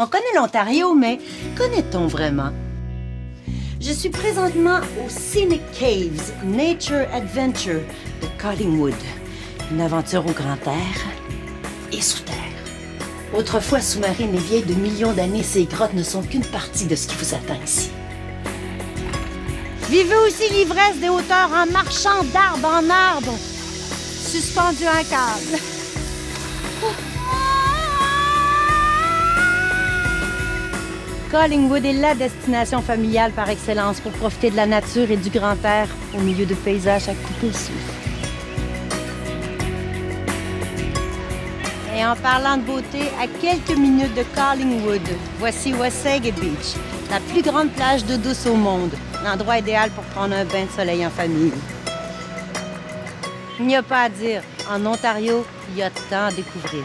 On connaît l'Ontario, mais connaît-on vraiment? Je suis présentement au Scenic Caves Nature Adventure de Collingwood. Une aventure au grand air et sous terre. Autrefois sous-marine et vieille de millions d'années, ces grottes ne sont qu'une partie de ce qui vous attend ici. Vivez aussi l'ivresse des hauteurs en marchant d'arbre en arbre, suspendu à un câble. Collingwood est la destination familiale par excellence pour profiter de la nature et du grand air au milieu de paysages à couper le souffle. Et en parlant de beauté, à quelques minutes de Collingwood, voici Wasaga Beach, la plus grande plage d'eau douce au monde, l'endroit idéal pour prendre un bain de soleil en famille. Il n'y a pas à dire, en Ontario, il y a tant à découvrir.